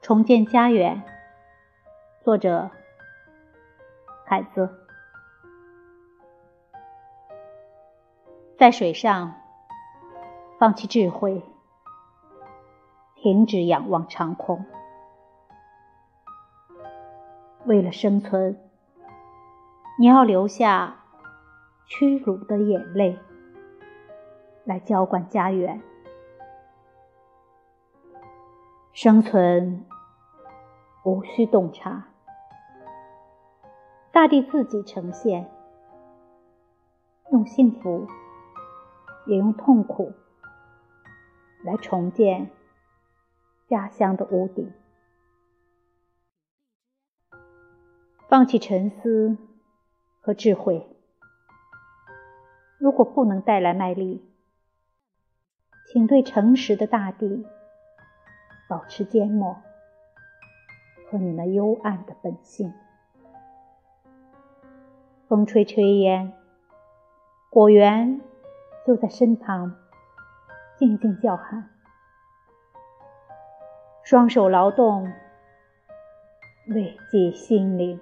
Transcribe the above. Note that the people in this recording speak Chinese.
重建家园，作者海子。在水上，放弃智慧，停止仰望长空。为了生存，你要留下屈辱的眼泪，来浇灌家园。生存。无需洞察，大地自己呈现，用幸福，也用痛苦，来重建家乡的屋顶。放弃沉思和智慧，如果不能带来卖力，请对诚实的大地保持缄默。和你那幽暗的本性，风吹炊烟，果园就在身旁，静静叫喊。双手劳动，慰藉心灵。